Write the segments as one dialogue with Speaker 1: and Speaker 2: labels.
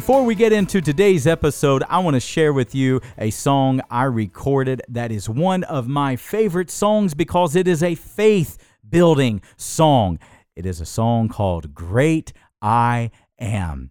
Speaker 1: Before we get into today's episode, I want to share with you a song I recorded that is one of my favorite songs because it is a faith building song. It is a song called Great I Am.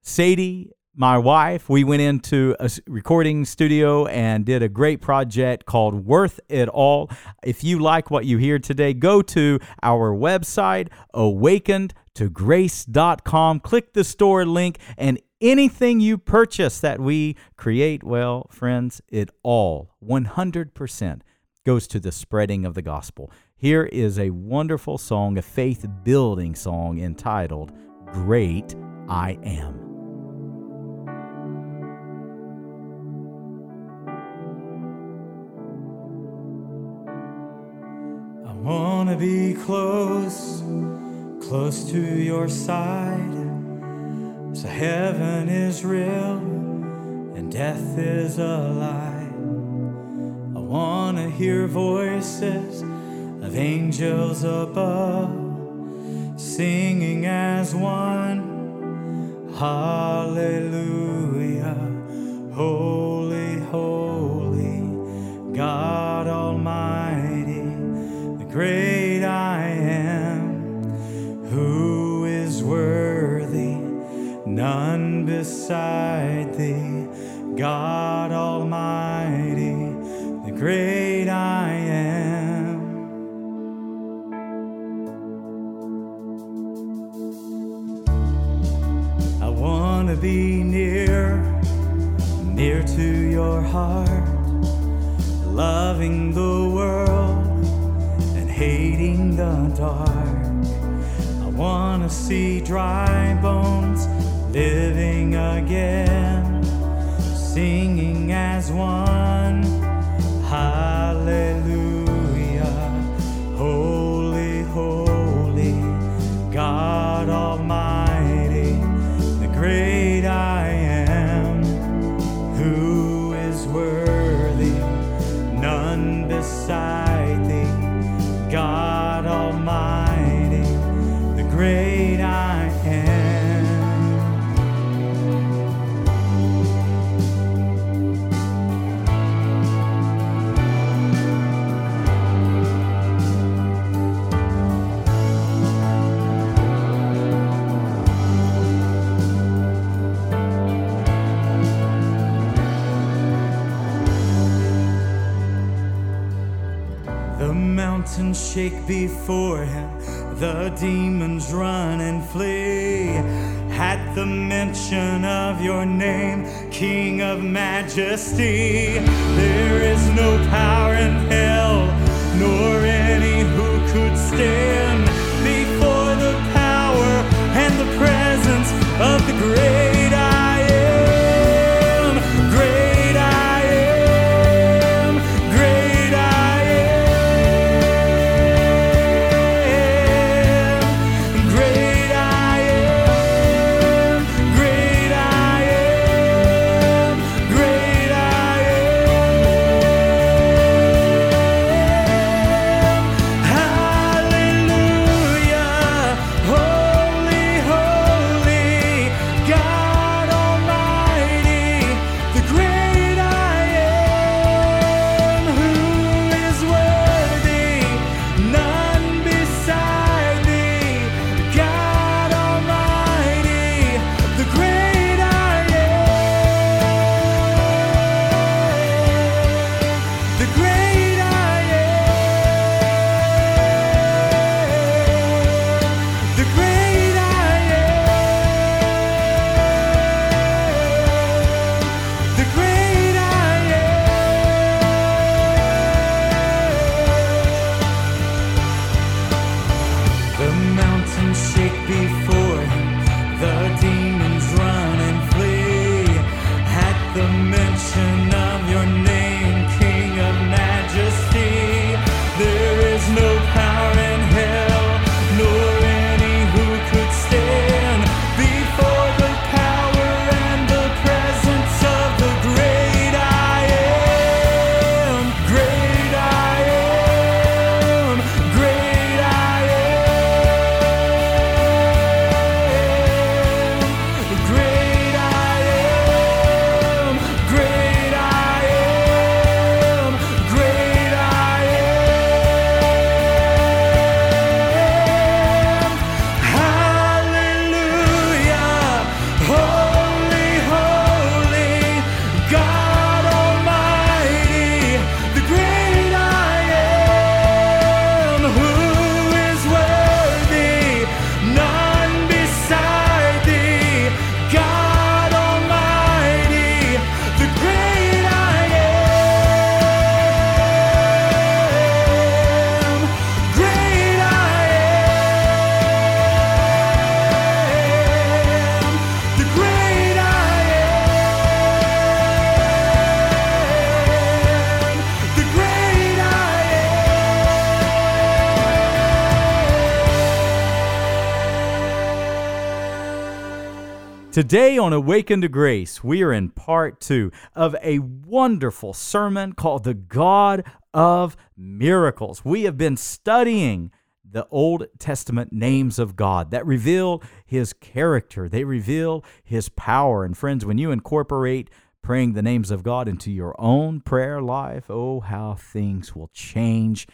Speaker 1: Sadie my wife, we went into a recording studio and did a great project called Worth It All. If you like what you hear today, go to our website, awakenedtograce.com, click the store link, and anything you purchase that we create, well, friends, it all 100% goes to the spreading of the gospel. Here is a wonderful song, a faith building song entitled Great I Am.
Speaker 2: I Wanna be close, close to your side. So heaven is real and death is a lie. I wanna hear voices of angels above singing as one. Hallelujah. Holy beside thee, God Almighty, the great I am. I want to be near, near to your heart, loving the world and hating the dark. I wanna see dry bones living again, singing as one. Hallelujah. The mountains shake before him, the demons run and flee. At the mention of your name, King of majesty, there is no power in hell, nor any who could stand before the power and the presence of the great I Today on Awaken to Grace, we are in part two of a wonderful sermon called The God of Miracles. We have been studying the Old Testament names of God that reveal His character, they reveal His power. And friends, when you incorporate praying the names of God into your own prayer life, oh, how things will change,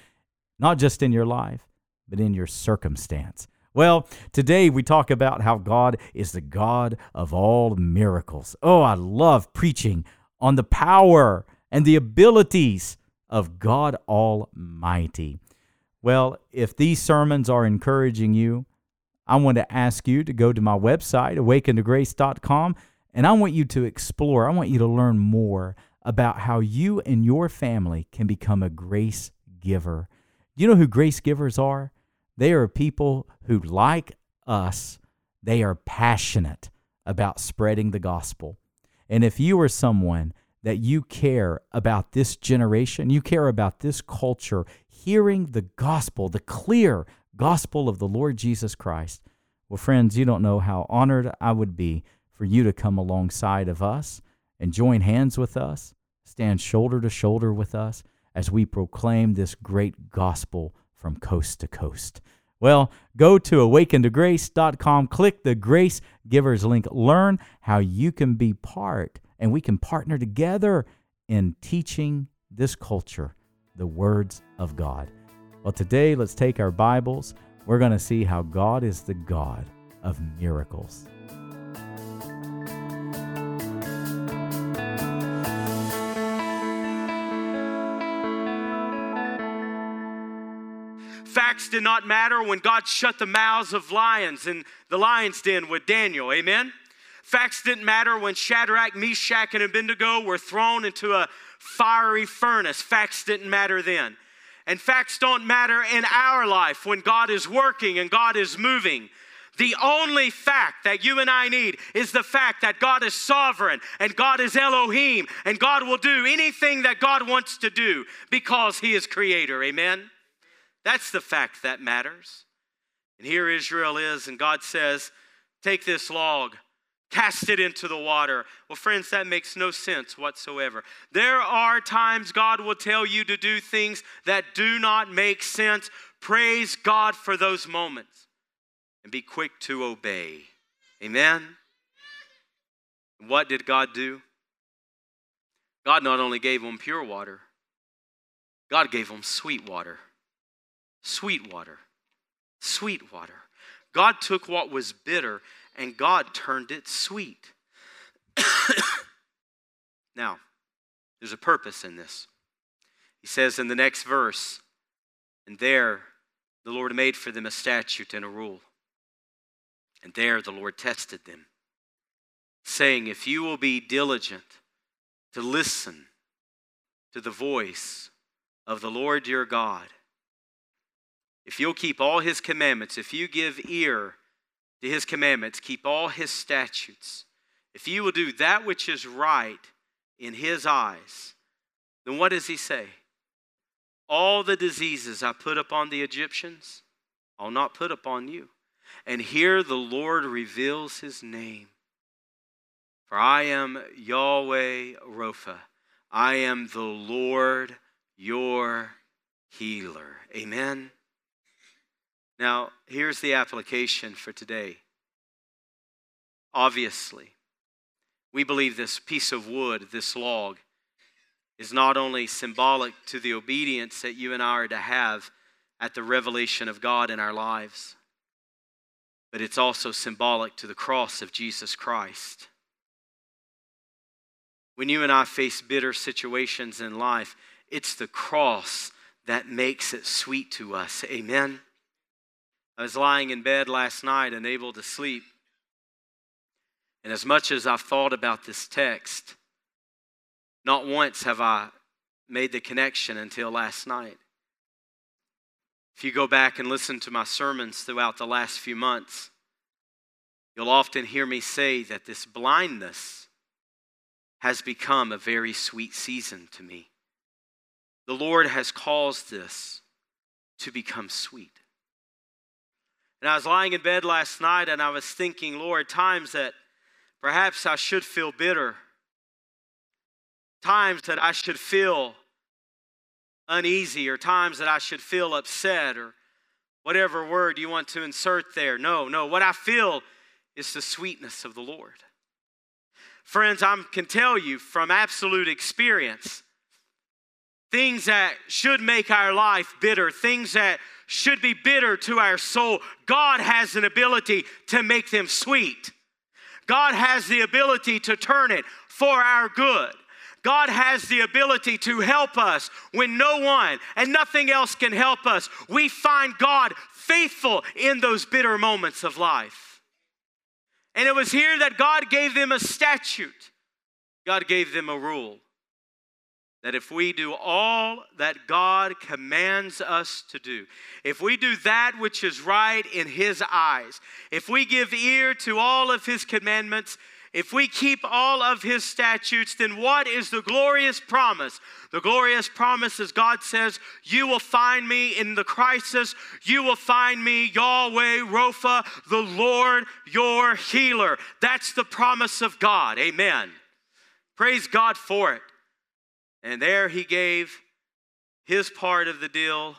Speaker 2: not just in your life, but in your circumstance. Well, today we talk about how God is the God of all miracles. Oh, I love preaching on the power and the abilities of God Almighty. Well, if these sermons are encouraging you, I want to ask you to go to my website, awakentograce.com, and I want you to explore, I want you to learn more about how you and your family can become a grace giver. Do you know who grace givers are? They are people who, like us, they are passionate about spreading the gospel. And if you are someone that you care about this generation, you care about this culture, hearing the gospel, the clear gospel of the Lord Jesus Christ, well, friends, you don't know how honored I would be for you to come alongside of us and join hands with us, stand shoulder to shoulder with us as we proclaim this great gospel from coast to coast. Well, go to awakentograce.com, click the Grace Givers link, learn how you can be part, and we can partner together in teaching this culture the words of God. Well, today, let's take our Bibles. We're going to see how God is the God of miracles.
Speaker 3: Did not matter when God shut the mouths of lions in the lion's den with Daniel. Amen? Facts didn't matter when Shadrach, Meshach, and Abednego were thrown into a fiery furnace. Facts didn't matter then. And facts don't matter in our life when God is working and God is moving. The only fact that you and I need is the fact that God is sovereign and God is Elohim and God will do anything that God wants to do because He is creator. Amen? That's the fact that matters. And here Israel is, and God says, Take this log, cast it into the water. Well, friends, that makes no sense whatsoever. There are times God will tell you to do things that do not make sense. Praise God for those moments and be quick to obey. Amen. What did God do? God not only gave them pure water, God gave them sweet water sweet water. Sweet water. God took what was bitter and God turned it sweet. now, there's a purpose in this. He says in the next verse, and there the Lord made for them a statute and a rule. And there the Lord tested them, saying, If you will be diligent to listen to the voice of the Lord your God, if you'll keep all his commandments, if you give ear to his commandments, keep all his statutes, if you will do that which is right in his eyes, then what does he say? All the diseases I put upon the Egyptians, I'll not put upon you. And here the Lord reveals his name. For I am Yahweh Rapha. I am the Lord your healer. Amen. Now, here's the application for today. Obviously, we believe this piece of wood, this log, is not only symbolic to the obedience that you and I are to have at the revelation of God in our lives, but it's also symbolic to the cross of Jesus Christ. When you and I face bitter situations in life, it's the cross that makes it sweet to us. Amen. I was lying in bed last night, unable to sleep. And as much as I've thought about this text, not once have I made the connection until last night. If you go back and listen to my sermons throughout the last few months, you'll often hear me say that this blindness has become a very sweet season to me. The Lord has caused this to become sweet. And I was lying in bed last night and I was thinking, Lord, times that Perhaps I should feel bitter. Times that I should feel uneasy, or times that I should feel upset, or whatever word you want to insert there. No, no. What I feel is the sweetness of the Lord. Friends, I can tell you from absolute experience things that should make our life bitter, things that should be bitter to our soul, God has an ability to make them sweet. God has the ability to turn it for our good. God has the ability to help us when no one and nothing else can help us. We find God faithful in those bitter moments of life. And it was here that God gave them a statute, God gave them a rule that if we do all that God commands us to do, if we do that which is right in His eyes, if we give ear to all of His commandments, if we keep all of His statutes, then what is the glorious promise? The glorious promise is God says, You will find me in the crisis. You will find me, Yahweh, Rapha, the Lord, your healer. That's the promise of God. Amen. Praise God for it. And there he gave his part of the deal,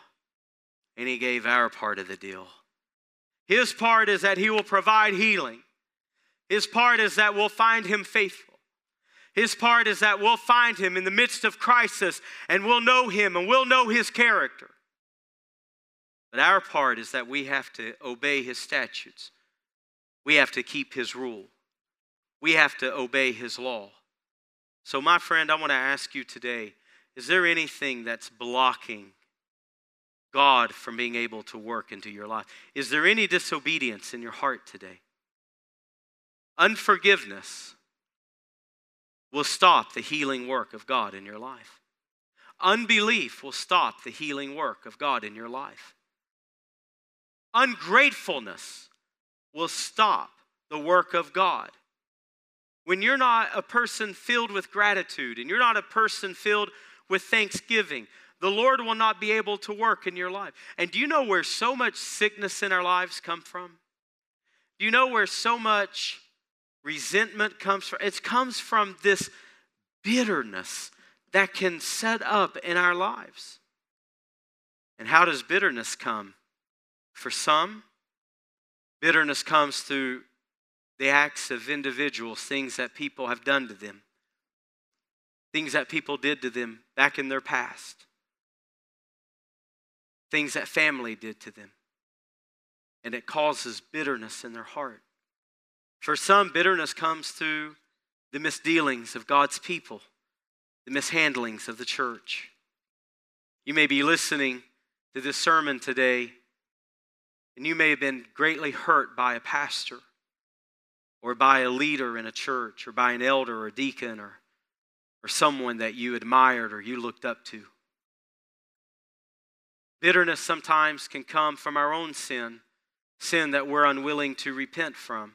Speaker 3: and he gave our part of the deal. His part is that he will provide healing. His part is that we'll find him faithful. His part is that we'll find him in the midst of crisis and we'll know him and we'll know his character. But our part is that we have to obey his statutes. We have to keep his rule. We have to obey his law. So, my friend, I want to ask you today is there anything that's blocking God from being able to work into your life? Is there any disobedience in your heart today? Unforgiveness will stop the healing work of God in your life. Unbelief will stop the healing work of God in your life. Ungratefulness will stop the work of God when you're not a person filled with gratitude and you're not a person filled with thanksgiving, the Lord will not be able to work in your life. And do you know where so much sickness in our lives come from? Do you know where so much resentment comes from? It comes from this bitterness that can set up in our lives. And how does bitterness come? For some, bitterness comes through the acts of individuals, things that people have done to them, things that people did to them back in their past, things that family did to them. And it causes bitterness in their heart. For some, bitterness comes through the misdealings of God's people, the mishandlings of the church. You may be listening to this sermon today, and you may have been greatly hurt by a pastor or by a leader in a church or by an elder or deacon or, or someone that you admired or you looked up to. Bitterness sometimes can come from our own sin, sin that we're unwilling to repent from.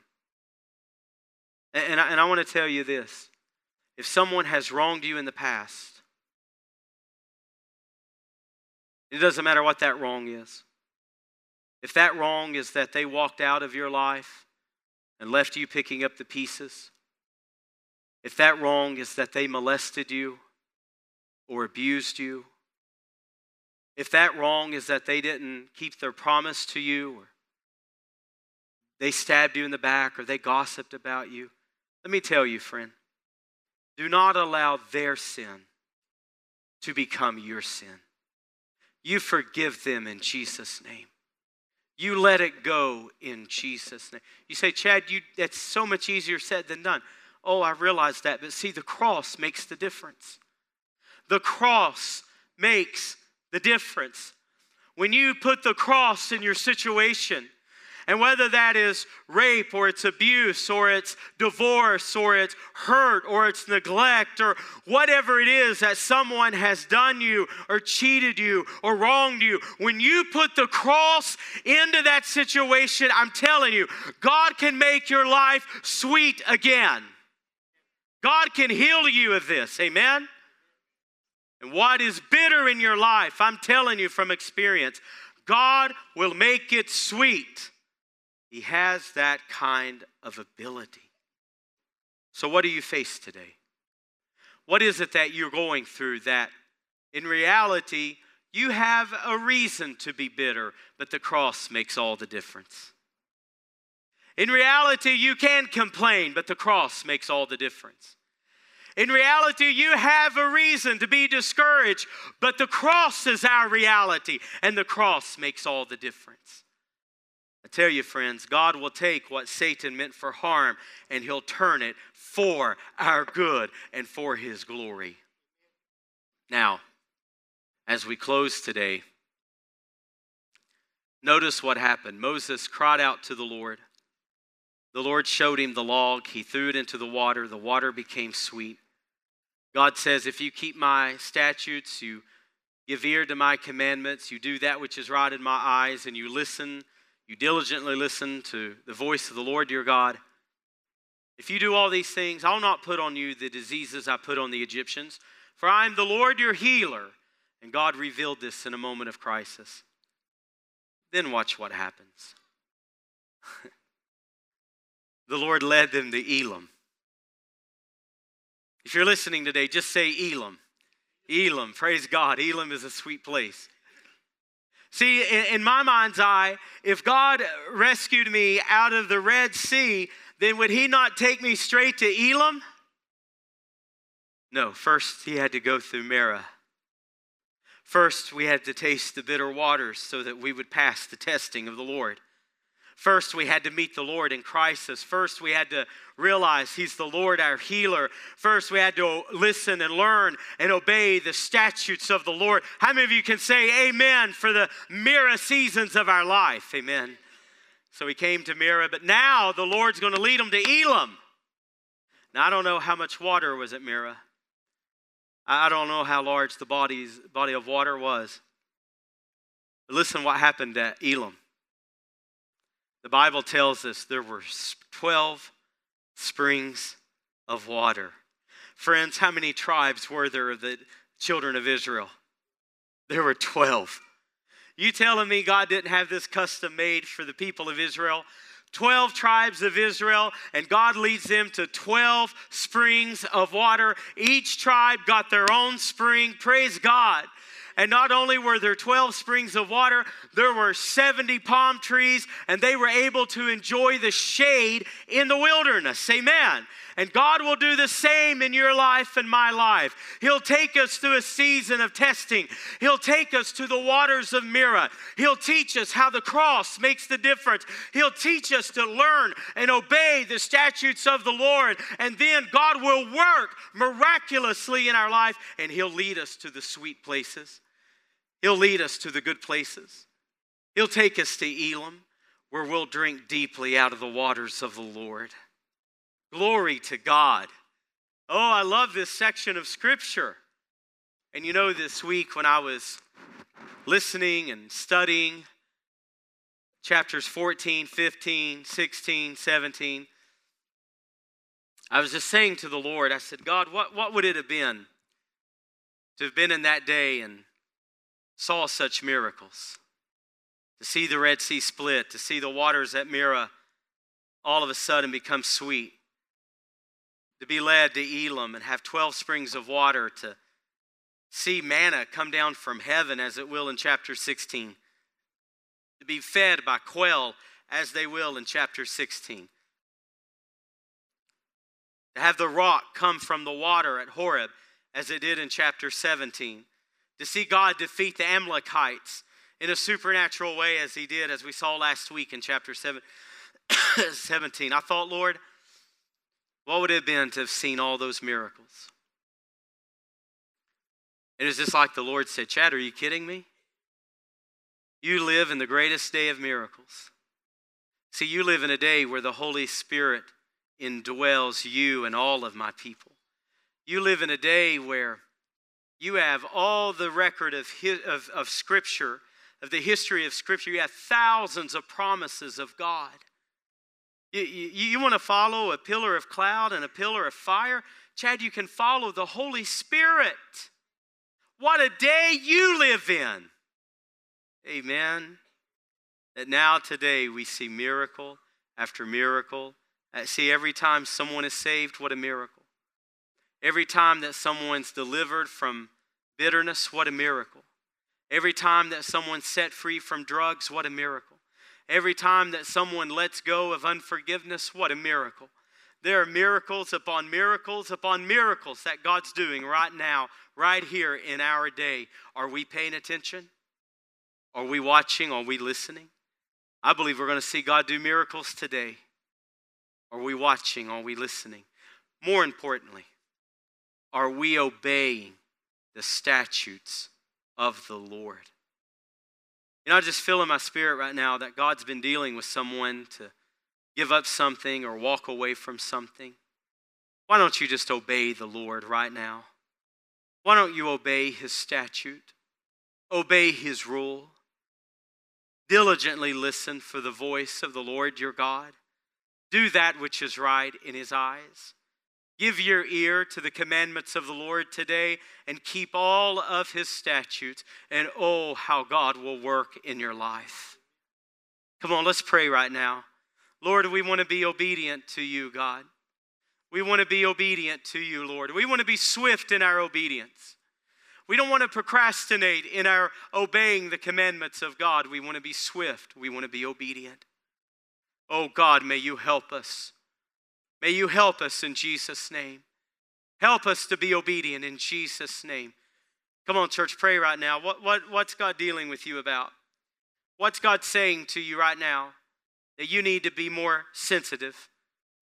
Speaker 3: And, and I, and I want to tell you this if someone has wronged you in the past, it doesn't matter what that wrong is. If that wrong is that they walked out of your life and left you picking up the pieces, if that wrong is that they molested you or abused you, if that wrong is that they didn't keep their promise to you or they stabbed you in the back or they gossiped about you, let me tell you, friend, do not allow their sin to become your sin. You forgive them in Jesus' name. You let it go in Jesus' name. You say, Chad, you, that's so much easier said than done. Oh, I realize that. But see, the cross makes the difference. The cross makes the difference. When you put the cross in your situation, and whether that is rape or it's abuse or it's divorce or it's hurt or it's neglect or whatever it is that someone has done you or cheated you or wronged you, when you put the cross into that situation, I'm telling you, God can make your life sweet again. God can heal you of this. Amen? And what is bitter in your life, I'm telling you from experience, God will make it sweet. He has that kind of ability. So, what do you face today? What is it that you're going through that in reality you have a reason to be bitter, but the cross makes all the difference? In reality, you can complain, but the cross makes all the difference. In reality, you have a reason to be discouraged, but the cross is our reality, and the cross makes all the difference. Tell you, friends, God will take what Satan meant for harm and he'll turn it for our good and for his glory. Now, as we close today, notice what happened. Moses cried out to the Lord. The Lord showed him the log. He threw it into the water. The water became sweet. God says, If you keep my statutes, you give ear to my commandments, you do that which is right in my eyes, and you listen, you diligently listen to the voice of the Lord your God. If you do all these things, I'll not put on you the diseases I put on the Egyptians, for I am the Lord your healer. And God revealed this in a moment of crisis. Then watch what happens. the Lord led them to Elim. If you're listening today, just say Elim. Elim, praise God. Elim is a sweet place. See, in, my mind's eye, if God rescued me out of the Red Sea, then would He not take me straight to Elim? No, first He had to go through Marah. First, we had to taste the bitter waters so that we would pass the testing of the Lord. First, we had to meet the Lord in crisis. First, we had to realize He's the Lord, our healer. First, we had to listen and learn and obey the statutes of the Lord. How many of you can say amen for the Marah seasons of our life? Amen. So he came to Marah, but now the Lord's going to lead him to Elim. Now, I don't know how much water was at Marah. I don't know how large the body's, body of water was. But listen what happened at Elim. The Bible tells us there were 12 springs of water. Friends, how many tribes were there of the children of Israel? There were 12. You telling me God didn't have this custom made for the people of Israel? 12 tribes of Israel, and God leads them to 12 springs of water. Each tribe got their own spring. Praise God. And not only were there 12 springs of water, there were 70 palm trees, and they were able to enjoy the shade in the wilderness. Amen. And God will do the same in your life and my life. He'll take us through a season of testing. He'll take us to the waters of Marah. He'll teach us how the cross makes the difference. He'll teach us to learn and obey the statutes of the Lord. And then God will work miraculously in our life and He'll lead us to the sweet places. He'll lead us to the good places. He'll take us to Elim, where we'll drink deeply out of the waters of the Lord. Glory to God. Oh, I love this section of Scripture. And you know, this week when I was listening and studying chapters 14, 15, 16, 17, I was just saying to the Lord, I said, God, what, what would it have been to have been in that day and saw such miracles. To see the Red Sea split, to see the waters at Marah all of a sudden become sweet, to be led to Elim and have 12 springs of water, to see manna come down from heaven as it will in chapter 16, to be fed by quail as they will in chapter 16, to have the rock come from the water at Horeb as it did in chapter 17 to see God defeat the Amalekites in a supernatural way as he did, as we saw last week in chapter 7, 17. I thought, Lord, what would it have been to have seen all those miracles? It was just like the Lord said, Chad, are you kidding me? You live in the greatest day of miracles. See, you live in a day where the Holy Spirit indwells you and all of my people. You live in a day where you have all the record of, of, of Scripture, of the history of Scripture. You have thousands of promises of God. You, you, you want to follow a pillar of cloud and a pillar of fire? Chad, you can follow the Holy Spirit. What a day you live in. Amen. That now today we see miracle after miracle Uh, see, every time someone is saved, what a miracle. Every time that someone's delivered from bitterness, what a miracle. Every time that someone's set free from drugs, what a miracle. Every time that someone lets go of unforgiveness, what a miracle. There are miracles upon miracles upon miracles that God's doing right now, right here in our day. Are we paying attention? Are we watching? Are we listening? I believe we're going to see God do miracles today. Are we watching? Are we listening? More importantly, are we obeying the statutes of the Lord? You know, I just feel in my spirit right now that God's been dealing with someone to give up something or walk away from something. Why don't you just obey the Lord right now? Why don't you obey his statute? Obey his rule. Diligently listen for the voice of the Lord your God. Do that which is right in his eyes. Give your ear to the commandments of the Lord today and keep all of his statutes. And oh, how God will work in your life. Come on, let's pray right now. Lord, we want to be obedient to you, God. We want to be obedient to you, Lord. We want to be swift in our obedience. We don't want to procrastinate in our obeying the commandments of God. We want to be swift. We want to be obedient. Oh God, may you help us. May you help us in Jesus' name. Help us to be obedient in Jesus' name. Come on, church, pray right now. What, what, what's God dealing with you about? What's God saying to you right now that you need to be more sensitive,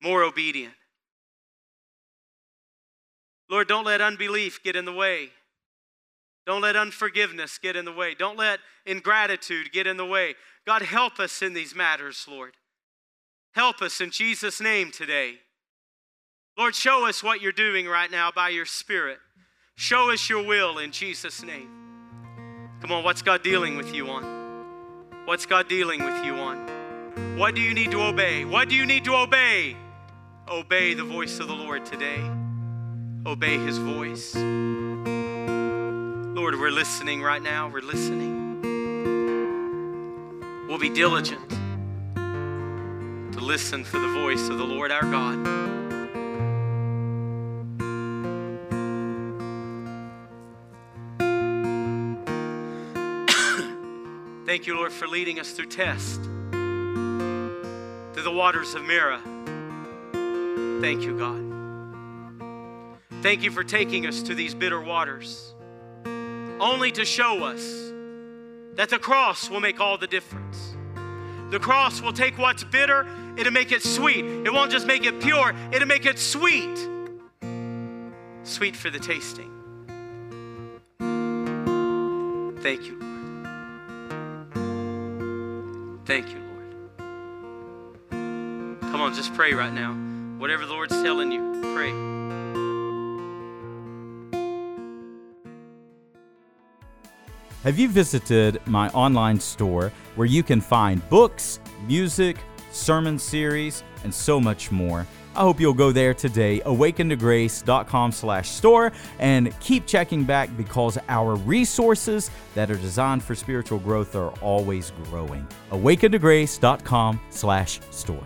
Speaker 3: more obedient? Lord, don't let unbelief get in the way. Don't let unforgiveness get in the way. Don't let ingratitude get in the way. God, help us in these matters, Lord. Help us in Jesus' name today. Lord, show us what you're doing right now by your Spirit. Show us your will in Jesus' name. Come on, what's God dealing with you on? What's God dealing with you on? What do you need to obey? What do you need to obey? Obey the voice of the Lord today. Obey his voice. Lord, we're listening right now. We're listening. We'll be diligent to listen for the voice of the Lord our God. Thank you, Lord, for leading us through test, through the waters of Marah. Thank you, God. Thank you for taking us to these bitter waters, only to show us that the cross will make all the difference. The cross will take what's bitter, it'll make it sweet. It won't just make it pure, it'll make it sweet. Sweet for the tasting. Thank you, Thank you, Lord. Come on, just pray right now. Whatever the Lord's telling you, pray.
Speaker 2: Have you visited my online store where you can find books, music, sermon series, and so much more? I hope you'll go there today, awakentograce.com slash store, and keep checking back because our resources that are designed for spiritual growth are always growing. awakentograce.com slash store.